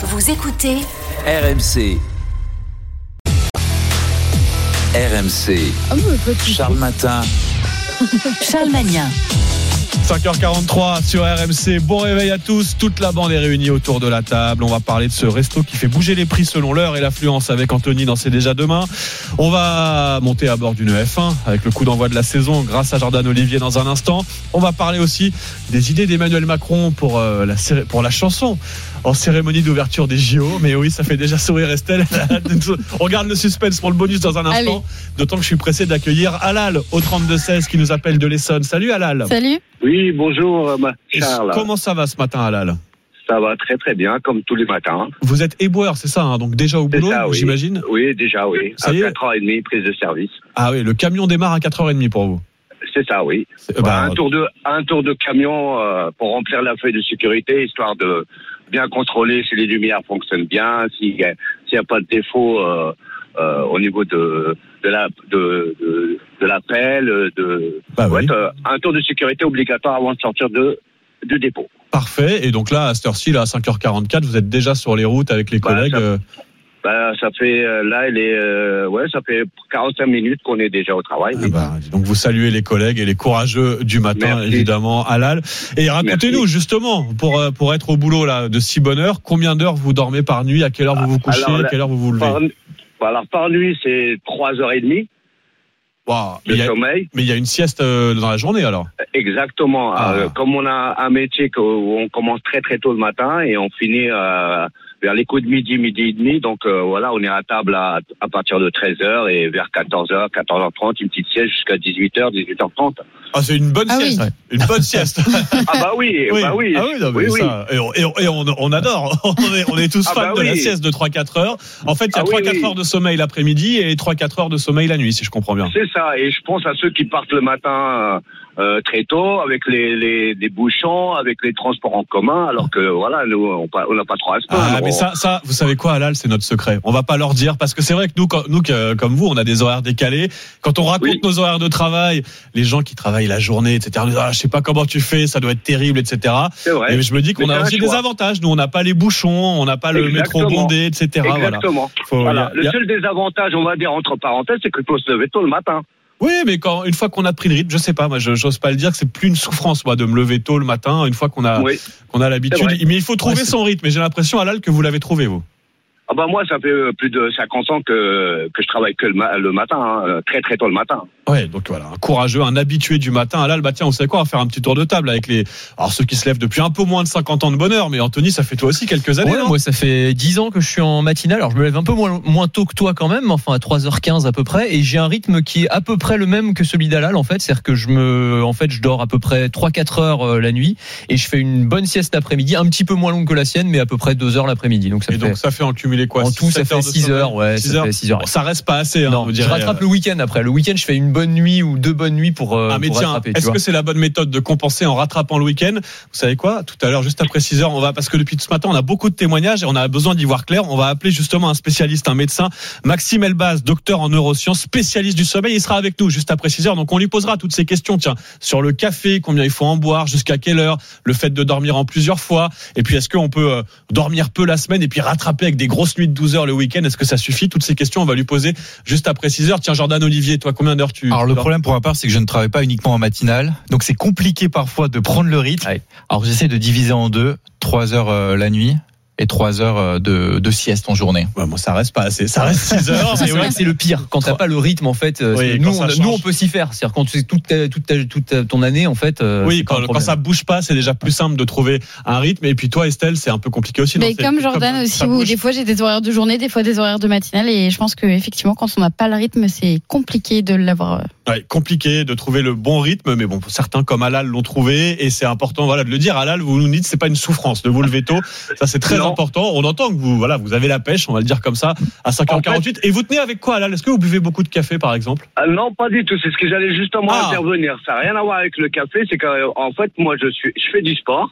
Vous écoutez RMC. RMC. Charles Matin. Charles Magnin. 5h43 sur RMC. Bon réveil à tous. Toute la bande est réunie autour de la table. On va parler de ce resto qui fait bouger les prix selon l'heure et l'affluence avec Anthony dans C'est déjà demain. On va monter à bord d'une F1 avec le coup d'envoi de la saison grâce à Jordan Olivier dans un instant. On va parler aussi des idées d'Emmanuel Macron pour, euh, la, pour la chanson en cérémonie d'ouverture des JO. Mais oui, ça fait déjà sourire Estelle. On regarde le suspense pour le bonus dans un instant. D'autant que je suis pressé d'accueillir Alal au 32-16 qui nous appelle de l'Essonne. Salut Alal. Salut. Oui, bonjour euh, Charles. Comment ça va ce matin, Alal Ça va très très bien, comme tous les matins. Vous êtes éboueur, c'est ça hein Donc déjà au boulot, oui. j'imagine Oui, déjà, oui. Ça à y est 4h30, prise de service. Ah oui, le camion démarre à 4h30 pour vous. C'est ça, oui. C'est- Voilà, bah, un, tour de, un tour de camion euh, pour remplir la feuille de sécurité, histoire de bien contrôler si les lumières fonctionnent bien, s'il n'y a, s'il y a pas de défaut euh, euh, au niveau de, de la de, de, de l'appel. De, bah oui. euh, un tour de sécurité obligatoire avant de sortir de, du dépôt. Parfait. Et donc là, à cette heure-ci, là, à 5h44, vous êtes déjà sur les routes avec les Bah, collègues. ça- euh, Bah, ça fait euh, là, il est, euh, ouais, ça fait 45 minutes qu'on est déjà au travail. ah bah, donc vous saluez les collègues et les courageux du matin, Merci. évidemment, Alal. Et racontez-nous justement, pour, pour être au boulot là, de si bonne heure, combien d'heures vous dormez par nuit, à quelle heure vous vous couchez, Alors, à quelle heure vous vous levez? Par, alors par nuit, c'est 3h30 Waouh. Mais de a- sommeil. mais il y a une sieste euh, dans la journée alors? Exactement. Ah. Euh, comme on a un métier où on commence très très tôt le matin et on finit euh, vers les coups de midi, midi et demi. Donc euh, voilà, on est à table à, à partir de 13h et vers 14h, 14h30, une petite sieste jusqu'à 18h, 18h30. Ah, c'est une bonne Ah sieste. oui. Une bonne sieste. Ah bah oui, bah oui. Ah oui, non, mais Oui, oui. ça, et on, et on- on- adore. On est, on est tous Ah fans bah de la oui. sieste de 3-4 heures. En fait, il y a Ah oui, 3-4 oui. heures de sommeil l'après-midi et 3-4 heures de sommeil la nuit, si je comprends bien. C'est ça, et je pense à ceux qui partent le matin euh, très tôt, avec les, les, les bouchons, avec les transports en commun, alors que voilà, nous, on n'a pas trop à se. Ah, mais ça, ça, vous savez quoi, Alal, c'est notre secret. On va pas leur dire parce que c'est vrai que nous, comme vous, on a des horaires décalés. Quand on raconte Oui. nos horaires de travail, les gens qui travaillent la journée, etc. disent, Ah, je sais pas comment tu fais, ça doit être terrible, etc. C'est vrai. Et je me dis qu'on Mais a aussi des avantages. Nous, on n'a pas les bouchons, on n'a pas le métro bondé, etc. Voilà. Exactement. Faut- Voilà. a- Le a- seul désavantage, on va dire entre parenthèses, c'est qu'il faut se lever tôt le matin. Oui, mais quand une fois qu'on a pris le rythme, je sais pas, moi, j'ose pas le dire que c'est plus une souffrance, moi, de me lever tôt le matin. Une fois qu'on a Oui. qu'on a l'habitude, mais il faut trouver Ouais, son rythme. Et j'ai l'impression, Alal, que vous l'avez trouvé vous. Ah bah moi, ça fait euh, plus de 50 ans que, que je travaille que le, ma- le matin, hein, euh, très très tôt le matin. Ouais, donc voilà, un courageux, un habitué du matin. Alal, bah tiens, vous savez quoi, on va faire un petit tour de table avec les, alors ceux qui se lèvent depuis un peu moins de 50 ans de bonheur. Mais Anthony, ça fait toi aussi quelques années. Ouais, non moi ça fait 10 ans que je suis en matinale. Alors je me lève un peu moins, moins tôt que toi quand même, enfin à 3h15 à peu près, et j'ai un rythme qui est à peu près le même que celui d'Alal en fait, c'est-à-dire que je me, en fait, je dors à peu près 3-4 heures euh, la nuit et je fais une bonne sieste l'après-midi, un petit peu moins longue que la sienne, mais à peu près 2 heures l'après-midi. Donc ça Et fait donc ça fait en cumulé quoi en tout ça fait de 6 sommeil heures, ouais, Six ça heures fait 6 heures. Ça reste pas assez. Hein, non, vous je rattrape le week-end après. Le week-end, je fais une bonne nuit ou deux bonnes nuits pour, euh, Ah mais pour tiens, rattraper. est-ce que c'est la bonne méthode de compenser en rattrapant le week-end? Vous savez quoi? Tout à l'heure, juste après 6 heures, on va parce que depuis ce matin, on a beaucoup de témoignages et on a besoin d'y voir clair. On va appeler justement un spécialiste, un médecin, Maxime Elbaz, docteur en neurosciences, spécialiste du sommeil. Il sera avec nous juste après 6 heures. Donc on lui posera toutes ces questions. Tiens, sur le café, combien il faut en boire, jusqu'à quelle heure, le fait de dormir en plusieurs fois, et puis est-ce qu'on peut euh, dormir peu la semaine et puis rattraper avec des grosses nuits de 12 heures le week-end? Est-ce que ça suffit? Toutes ces questions, on va lui poser juste après 6 heures. Tiens, Jordan Olivier, toi, combien d'heures tu Alors tu le problème pour ma part, c'est que je ne travaille pas uniquement en matinale, donc c'est compliqué parfois de prendre le rythme. Ouais. Alors j'essaie de diviser en deux, trois heures euh, la nuit et trois heures euh, de, de sieste en journée. Ouais, moi, ça reste pas assez. Ça reste 6 heures. C'est ouais. vrai que c'est le pire quand t'as pas le rythme en fait. euh, Oui, nous, on, nous on peut s'y faire. C'est-à-dire quand tu toute ta- toute ta- toute ton année en fait. euh, Oui, quand, quand ça bouge pas, c'est déjà plus simple de trouver un rythme. Et puis toi, Estelle, c'est un peu compliqué aussi. Mais comme Jordan aussi, où bouge. des fois j'ai des horaires de journée, des fois des horaires de matinale, et je pense que effectivement, quand on n'a pas le rythme, c'est compliqué de l'avoir. Ouais, compliqué de trouver le bon rythme, mais bon, certains comme Alal l'ont trouvé, et c'est important, voilà, de le dire. Alal, vous nous dites, c'est pas une souffrance de vous lever tôt. Ça, c'est très Non. Important. On entend que vous, voilà, vous avez la pêche, on va le dire comme ça, à 5h48. Et vous tenez avec quoi, Alal? Est-ce que vous buvez beaucoup de café, par exemple? Ah non, pas du tout. C'est ce que j'allais justement Ah. intervenir. Ça n'a rien à voir avec le café. C'est qu'en fait, moi, je suis, je fais du sport.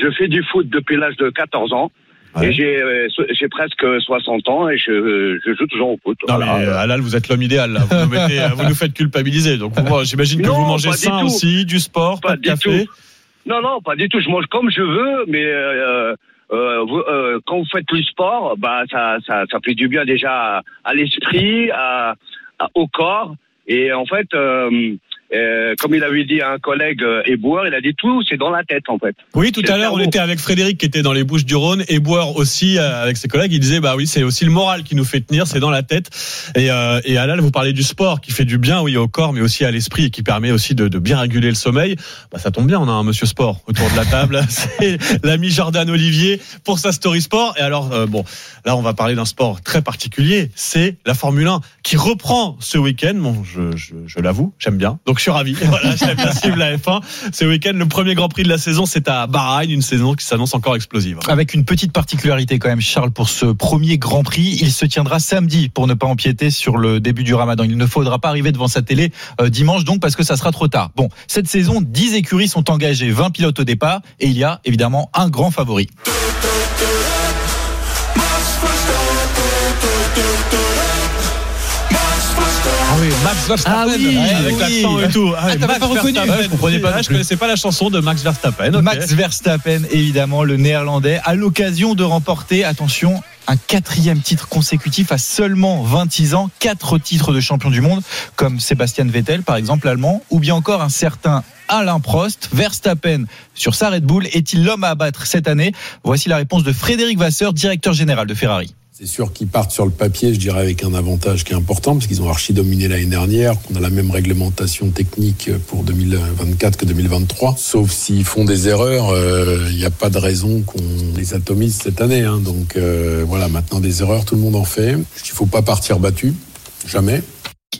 Je fais du foot depuis l'âge de 14 ans. Ouais. Et j'ai, euh, j'ai presque 60 ans et je, je joue toujours au foot. Non, Voilà. mais euh, Alal, vous êtes l'homme idéal. Là. Vous, nous mettez- vous nous faites culpabiliser. Donc, moi, j'imagine que Non, vous mangez sain aussi, du sport, pas, Pas de du café. tout. Non, non, pas du tout. Je mange comme je veux, mais euh, euh, euh, quand vous faites plus sport, bah ça, ça, ça fait du bien déjà à, à l'esprit, à, à- au corps. Et en fait, euh, euh, comme il avait dit à un collègue euh, éboueur, il a dit tout, c'est dans la tête en fait. Oui, tout à l'heure, on était avec Frédéric qui était dans les Bouches du Rhône Boire aussi euh, avec ses collègues. Il disait bah oui, c'est aussi le moral qui nous fait tenir, c'est dans la tête. Et, euh, et Alal, vous parlez du sport qui fait du bien, oui, au corps, mais aussi à l'esprit et qui permet aussi de, de bien réguler le sommeil. Bah, ça tombe bien, on a un monsieur sport autour de la table. c'est l'ami Jordan Olivier pour sa story sport. Et alors, euh, bon, là, on va parler d'un sport très particulier. C'est la Formule 1 qui reprend ce week-end. Bon, je, je, je l'avoue, j'aime bien. Donc, je suis ravi. Voilà, j'aime bien suivre la F1. Ce week-end, le premier Grand Prix de la saison, c'est à Bahreïn, une saison qui s'annonce encore explosive. Avec une petite particularité quand même, Charles, pour ce premier Grand Prix, il se tiendra samedi pour ne pas empiéter sur le début du Ramadan. Il ne faudra pas arriver devant sa télé euh, dimanche donc parce que ça sera trop tard. Bon, cette saison, 10 écuries sont engagées, 20 pilotes au départ et il y a évidemment un grand favori. Oui, Max Verstappen. Ah oui, avec oui. l'accent et tout. Ah, oui, Ah, t'avais Max pas reconnu. Verstappen. Ouais, je comprenais pas non je plus. connaissais pas la chanson de Max Verstappen. Max Verstappen, évidemment, le néerlandais, à l'occasion de remporter, attention, un quatrième titre consécutif à seulement 26 ans, quatre titres de champion du monde, comme Sébastien Vettel, par exemple, l'allemand, ou bien encore un certain Alain Prost. Verstappen, sur sa Red Bull, est-il l'homme à abattre cette année? Voici la réponse de Frédéric Vasseur, directeur général de Ferrari. C'est sûr qu'ils partent sur le papier, je dirais, avec un avantage qui est important, parce qu'ils ont archi dominé l'année dernière, qu'on a la même réglementation technique pour 2024 que 2023. Sauf s'ils font des erreurs, euh, il n'y a pas de raison qu'on les atomise cette année. hein. Donc euh, voilà, maintenant des erreurs, tout le monde en fait. Il ne faut pas partir battu, jamais.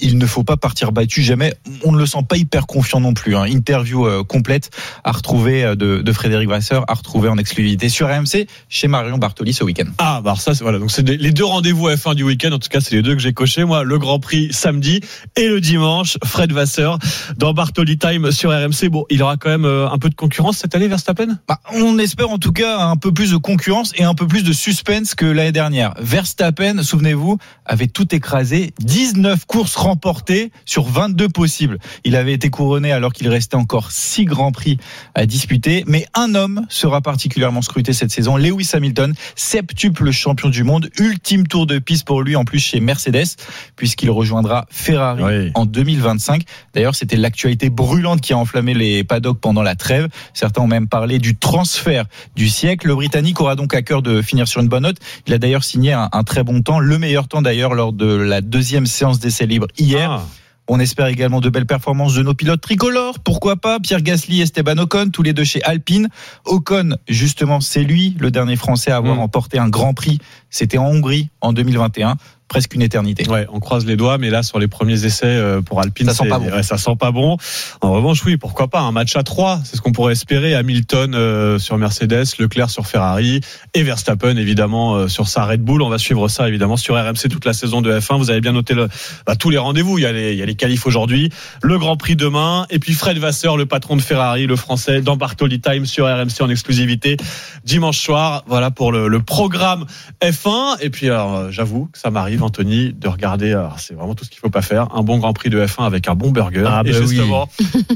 Il ne faut pas partir battu jamais. On ne le sent pas hyper confiant non plus. hein. Interview euh, complète à retrouver euh, de, de Frédéric Vasseur, à retrouver en exclusivité sur RMC chez Marion Bartoli ce week-end. Ah, bah ça, c'est voilà. Donc c'est les deux rendez-vous F1 du week-end. En tout cas, c'est les deux que j'ai cochés. Moi, le Grand Prix samedi et le dimanche. Fred Vasseur dans Bartoli Time sur RMC. Bon, il aura quand même euh, un peu de concurrence cette année, Verstappen? Bah, on espère en tout cas un peu plus de concurrence et un peu plus de suspense que l'année dernière. Verstappen, souvenez-vous, avait tout écrasé, 19 courses remportées sur 22 possibles. Il avait été couronné alors qu'il restait encore 6 grands prix à disputer, mais un homme sera particulièrement scruté cette saison, Lewis Hamilton, septuple champion du monde, ultime tour de piste pour lui en plus chez Mercedes puisqu'il rejoindra Ferrari Oui. en 2025. D'ailleurs, c'était l'actualité brûlante qui a enflammé les paddocks pendant la trêve. Certains ont même parlé du transfert du siècle. Le Britannique aura donc à cœur de finir sur une bonne note. Il a d'ailleurs signé un, un très bon temps, le meilleur temps d'ailleurs lors de la deuxième séance d'essai libre hier. Ah. On espère également de belles performances de nos pilotes tricolores. Pourquoi pas Pierre Gasly et Esteban Ocon, tous les deux chez Alpine. Ocon, justement, c'est lui le dernier Français à avoir Mm. remporté un Grand Prix. C'était en Hongrie en 2021. Presque une éternité. Ouais, on croise les doigts, mais là sur les premiers essais euh, pour Alpine, Ça sent pas bon. ouais, ça sent pas bon. En revanche, oui, pourquoi pas un match à trois, c'est ce qu'on pourrait espérer. Hamilton euh, sur Mercedes, Leclerc sur Ferrari et Verstappen évidemment euh, sur sa Red Bull. On va suivre ça évidemment sur RMC toute la saison de F1. Vous avez bien noté le, bah, tous les rendez-vous. Il y a les, il y a les qualifs aujourd'hui, le Grand Prix demain, et puis Fred Vasseur, le patron de Ferrari, le Français, dans Bartoli Time sur RMC en exclusivité dimanche soir. Voilà pour le, le programme F1. Et puis, alors, euh, j'avoue que ça m'arrive, Anthony, de regarder. alors, C'est vraiment tout ce qu'il faut pas faire. Un bon Grand Prix de F1 avec un bon burger. Ah, et bah oui. justement,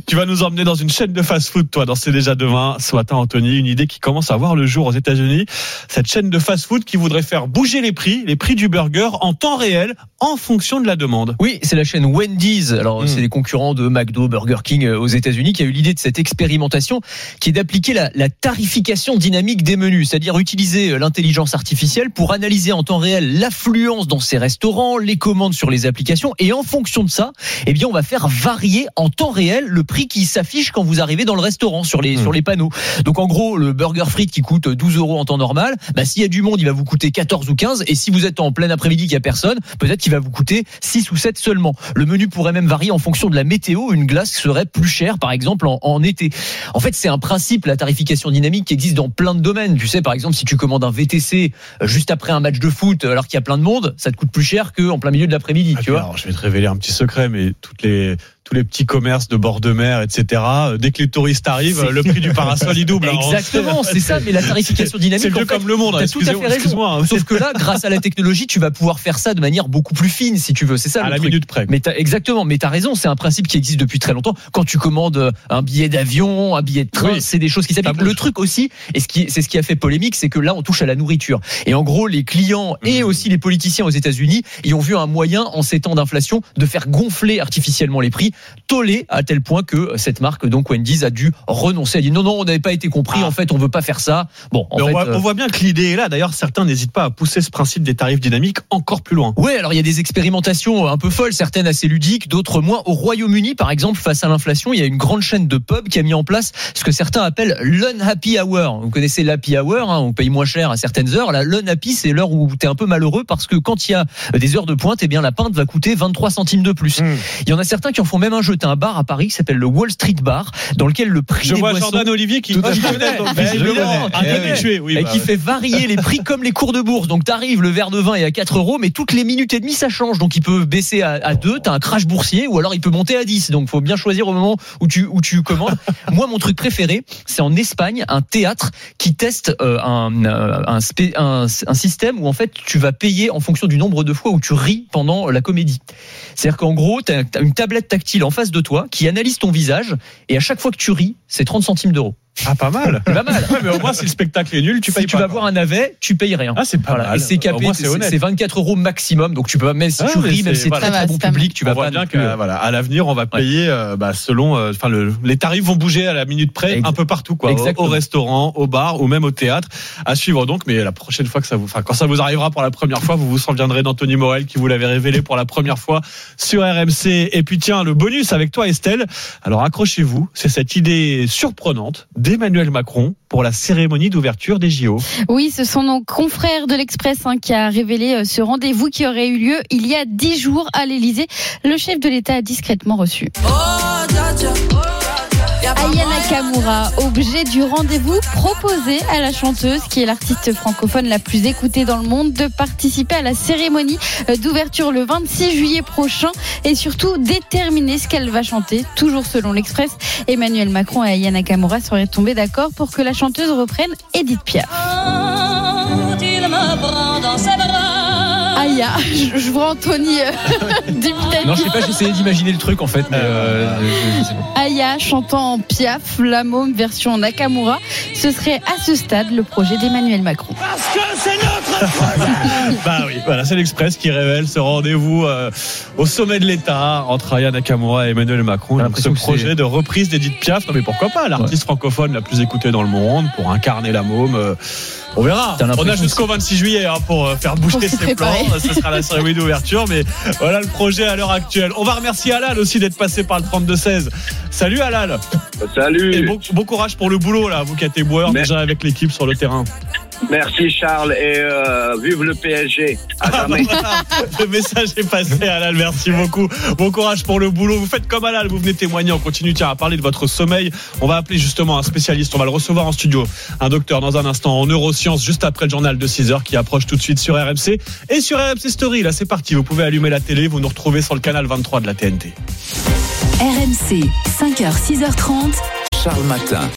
tu vas nous emmener dans une chaîne de fast-food, toi, dans C'est déjà demain. Ce matin, Anthony, une idée qui commence à voir le jour aux États-Unis. Cette chaîne de fast-food qui voudrait faire bouger les prix, les prix du burger en temps réel, en fonction de la demande. Oui, c'est la chaîne Wendy's. Alors, Mm. c'est les concurrents de McDo, Burger King euh, aux États-Unis qui a eu l'idée de cette expérimentation qui est d'appliquer la, la tarification dynamique des menus, c'est-à-dire utiliser euh, l'intelligence artificielle pour analyser en temps réel l'affluence dans ces restaurants, les commandes sur les applications et en fonction de ça, eh bien, on va faire varier en temps réel le prix qui s'affiche quand vous arrivez dans le restaurant sur les, Mm. sur les panneaux. Donc, en gros, le burger frites qui coûte 12 euros en temps normal, bah, s'il y a du monde, il va vous coûter 14 ou 15 et si vous êtes en plein après-midi qu'il y a personne, peut-être qu'il va vous coûter 6 ou 7 seulement. Le menu pourrait même varier en fonction de la météo. Une glace serait plus chère, par exemple, en, en été. En fait, c'est un principe, la tarification dynamique, qui existe dans plein de domaines. Tu sais, par exemple, si tu commandes un VTC euh, juste après un match de foot, alors qu'il y a plein de monde, ça te coûte plus cher qu'en plein milieu de l'après-midi, Ah, tu vois. alors, je vais te révéler un petit secret, mais toutes les tous les petits commerces de bord de mer, etc. Euh, Dès que les touristes arrivent, euh, le prix du parasol il double. hein. Exactement, c'est ça, mais la tarification dynamique. C'est vieux en fait, comme le monde. T'as tout à fait raison. hein. Sauf que là, grâce à la technologie, tu vas pouvoir faire ça de manière beaucoup plus fine, si tu veux. C'est ça à le la truc. minute près. Mais t'as, exactement, mais t'as raison, c'est un principe qui existe depuis très longtemps. Quand tu commandes un billet d'avion, un billet de train, Oui. c'est des choses qui s'appliquent. Le truc aussi, et ce qui, c'est ce qui a fait polémique, c'est que là, on touche à la nourriture. Et en gros, les clients Mmh. et aussi les politiciens aux États-Unis, ils ont vu un moyen, en ces temps d'inflation, de faire gonfler artificiellement les prix, tollé à tel point que cette marque, donc Wendy's, a dû renoncer. Elle dit non, non, on n'avait pas été compris. Ah. En fait, on veut pas faire ça. Bon, en on, voit, euh, on voit bien que l'idée est là. D'ailleurs, certains n'hésitent pas à pousser ce principe des tarifs dynamiques encore plus loin. Ouais, alors il y a des expérimentations un peu folles, certaines assez ludiques, d'autres moins. Au Royaume-Uni, par exemple, face à l'inflation, il y a une grande chaîne de pubs qui a mis en place ce que certains appellent l'unhappy hour. Vous connaissez l'happy hour, hein, on paye moins cher à certaines heures. Là, l'unhappy, c'est l'heure où tu es un peu malheureux parce que quand il y a des heures de pointe, eh bien la pinte va coûter 23 centimes de plus. Hmm. Il y en a certains qui en font même un jeu. T'as un bar à Paris qui s'appelle le Wall Street Bar, dans lequel le prix Je des vois boissons Jordan Olivier qui, Eh oui. et bah, qui fait varier les prix comme les cours de bourse. Donc t'arrives, le verre de vin est à 4 euros, mais toutes les minutes et demie ça change. Donc il peut baisser à, à 2, t'as un crash boursier, ou alors il peut monter à 10. Donc faut bien choisir au moment où tu, où tu commandes. Moi, mon truc préféré, c'est en Espagne, un théâtre qui teste euh, un, euh, un, spé- un, un système où en fait tu vas payer en fonction du nombre de fois où tu ris pendant la comédie. C'est-à-dire qu'en gros, tu as une tablette tactile en face de toi qui analyse ton visage et à chaque fois que tu ris, c'est 30 centimes d'euros. Ah, pas mal. C'est pas mal. Ouais, mais au moins, si le spectacle est nul, tu Tu, payes tu pas, vas voir un navet, tu payes rien. Ah, c'est pas Voilà. mal. Et c'est capé, c'est c'est honnête. c'est 24 euros maximum. Donc tu peux même si Ah, tu ris, même c'est- si c'est voilà. très très bon public, tu on vas voit pas. bien que euh, voilà, à l'avenir, on va payer euh, bah, selon. euh, Enfin, le, les tarifs vont bouger à la minute près, un peu partout, quoi. Au, Exactement. au restaurant, au bar ou même au théâtre. À suivre donc. Mais la prochaine fois que ça vous, enfin, quand ça vous arrivera pour la première fois, vous vous souviendrez d'Anthony Morel qui vous l'avait révélé pour la première fois sur RMC. Et puis tiens, le bonus avec toi, Estelle. Alors accrochez-vous, c'est cette idée surprenante d'Emmanuel Macron pour la cérémonie d'ouverture des JO. Oui, ce sont nos confrères de l'Express hein, qui a révélé euh, ce rendez-vous qui aurait eu lieu il y a dix jours à l'Elysée. Le chef de l'État a discrètement reçu. Aya Nakamura, objet du rendez-vous proposé à la chanteuse, qui est l'artiste francophone la plus écoutée dans le monde, de participer à la cérémonie euh, d'ouverture le 26 juillet prochain et surtout déterminer ce qu'elle va chanter. Toujours selon l'Express, Emmanuel Macron et Aya Nakamura seraient tombés d'accord pour que la chanteuse reprenne Edith Piaf. Aya, je, je vois Anthony euh, dubitatif. Non, je sais pas, j'essayais d'imaginer le truc en fait, mais euh. Aya chantant en Piaf, la môme version Nakamura. Ce serait à ce stade le projet d'Emmanuel Macron. Bah oui, voilà, c'est l'Express qui révèle ce rendez-vous euh, au sommet de l'État entre Aya Nakamura et Emmanuel Macron. Donc, ce projet de reprise d'Edith Piaf, non mais pourquoi pas, l'artiste francophone la plus écoutée dans le monde pour incarner la môme. euh, on verra. On a jusqu'au 26 juillet hein, pour euh, faire bouger ses plans. Ce sera la cérémonie d'ouverture, mais voilà le projet à l'heure actuelle. On va remercier Alal aussi d'être passé par le 32-16. Salut Alal. Salut. Et bon, bon courage pour le boulot là, vous qui êtes boueur Mais- déjà avec l'équipe sur le terrain. Merci Charles et euh, vive le PSG. À Ah, jamais. bah, voilà. Le message est passé, Alal. Merci beaucoup. Bon courage pour le boulot. Vous faites comme Alal. Vous venez témoigner. On continue tiens, à parler de votre sommeil. On va appeler justement un spécialiste. On va le recevoir en studio. Un docteur dans un instant en neurosciences, juste après le journal de 6 heures qui approche tout de suite sur RMC et sur RMC Story. Là, c'est parti. Vous pouvez allumer la télé. Vous nous retrouvez sur le canal 23 de la TNT. RMC, 5h, 6h30. Charles Matin.